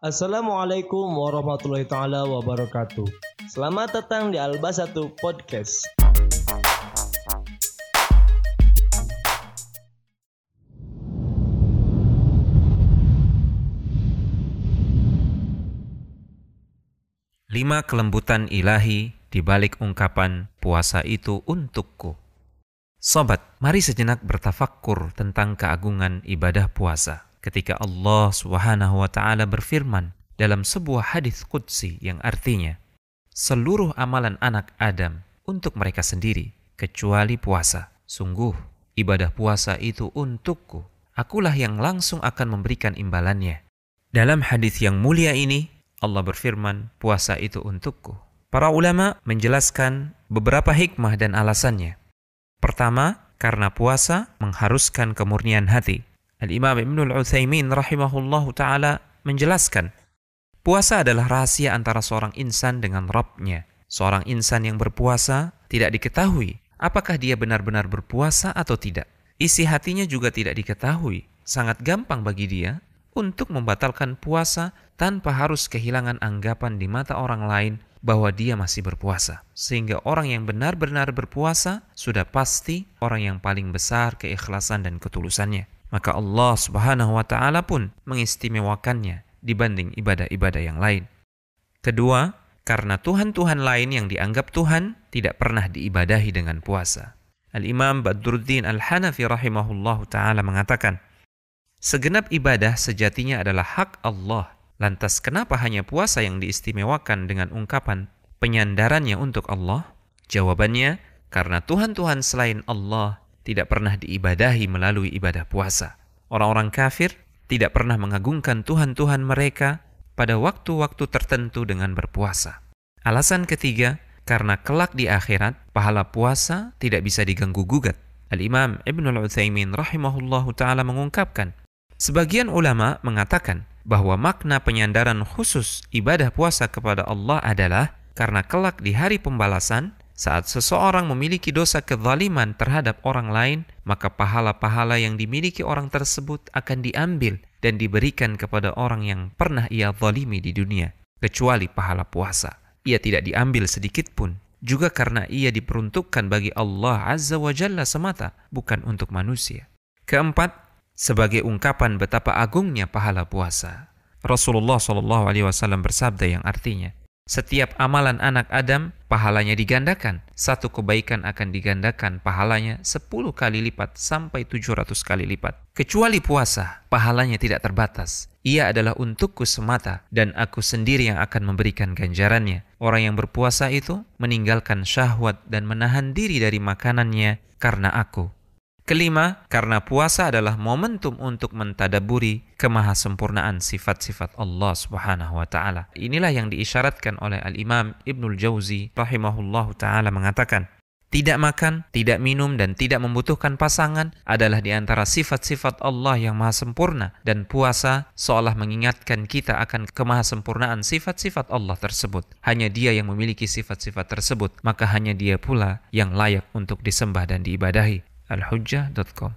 Assalamualaikum warahmatullahi taala wabarakatuh. Selamat datang di Alba Satu Podcast. Lima kelembutan ilahi di balik ungkapan puasa itu untukku. Sobat, mari sejenak bertafakkur tentang keagungan ibadah puasa. Ketika Allah Subhanahu wa taala berfirman dalam sebuah hadis qudsi yang artinya seluruh amalan anak Adam untuk mereka sendiri kecuali puasa. Sungguh ibadah puasa itu untukku. Akulah yang langsung akan memberikan imbalannya. Dalam hadis yang mulia ini Allah berfirman, puasa itu untukku. Para ulama menjelaskan beberapa hikmah dan alasannya. Pertama, karena puasa mengharuskan kemurnian hati. Al-Imam Ibnul Utsaimin rahimahullahu taala menjelaskan, puasa adalah rahasia antara seorang insan dengan Rabbnya. Seorang insan yang berpuasa tidak diketahui apakah dia benar-benar berpuasa atau tidak. Isi hatinya juga tidak diketahui. Sangat gampang bagi dia untuk membatalkan puasa tanpa harus kehilangan anggapan di mata orang lain bahwa dia masih berpuasa. Sehingga orang yang benar-benar berpuasa sudah pasti orang yang paling besar keikhlasan dan ketulusannya. Maka Allah Subhanahu wa taala pun mengistimewakannya dibanding ibadah-ibadah yang lain. Kedua, karena Tuhan-Tuhan lain yang dianggap Tuhan tidak pernah diibadahi dengan puasa. Al-Imam Badruddin Al-Hanafi rahimahullahu taala mengatakan, Segenap ibadah sejatinya adalah hak Allah. Lantas kenapa hanya puasa yang diistimewakan dengan ungkapan penyandarannya untuk Allah? Jawabannya, karena Tuhan-Tuhan selain Allah tidak pernah diibadahi melalui ibadah puasa. Orang-orang kafir tidak pernah mengagungkan Tuhan-Tuhan mereka pada waktu-waktu tertentu dengan berpuasa. Alasan ketiga, karena kelak di akhirat, pahala puasa tidak bisa diganggu-gugat. Al-Imam Ibnul Utsaimin rahimahullahu taala mengungkapkan, Sebagian ulama mengatakan bahwa makna penyandaran khusus ibadah puasa kepada Allah adalah karena kelak di hari pembalasan saat seseorang memiliki dosa kezaliman terhadap orang lain, maka pahala-pahala yang dimiliki orang tersebut akan diambil dan diberikan kepada orang yang pernah ia zalimi di dunia, kecuali pahala puasa. Ia tidak diambil sedikit pun, juga karena ia diperuntukkan bagi Allah Azza wa Jalla semata, bukan untuk manusia. Keempat, sebagai ungkapan betapa agungnya pahala puasa. Rasulullah Shallallahu Alaihi Wasallam bersabda yang artinya, setiap amalan anak Adam pahalanya digandakan. Satu kebaikan akan digandakan pahalanya sepuluh kali lipat sampai tujuh ratus kali lipat. Kecuali puasa, pahalanya tidak terbatas. Ia adalah untukku semata dan aku sendiri yang akan memberikan ganjarannya. Orang yang berpuasa itu meninggalkan syahwat dan menahan diri dari makanannya karena aku. Kelima, karena puasa adalah momentum untuk mentadaburi kemahasempurnaan sifat-sifat Allah Subhanahu wa taala. Inilah yang diisyaratkan oleh Al-Imam Ibnul Jauzi rahimahullahu taala mengatakan, tidak makan, tidak minum, dan tidak membutuhkan pasangan adalah di antara sifat-sifat Allah yang maha sempurna. Dan puasa seolah mengingatkan kita akan kemahasempurnaan sifat-sifat Allah tersebut. Hanya dia yang memiliki sifat-sifat tersebut, maka hanya dia pula yang layak untuk disembah dan diibadahi. الحجة دوت كوم.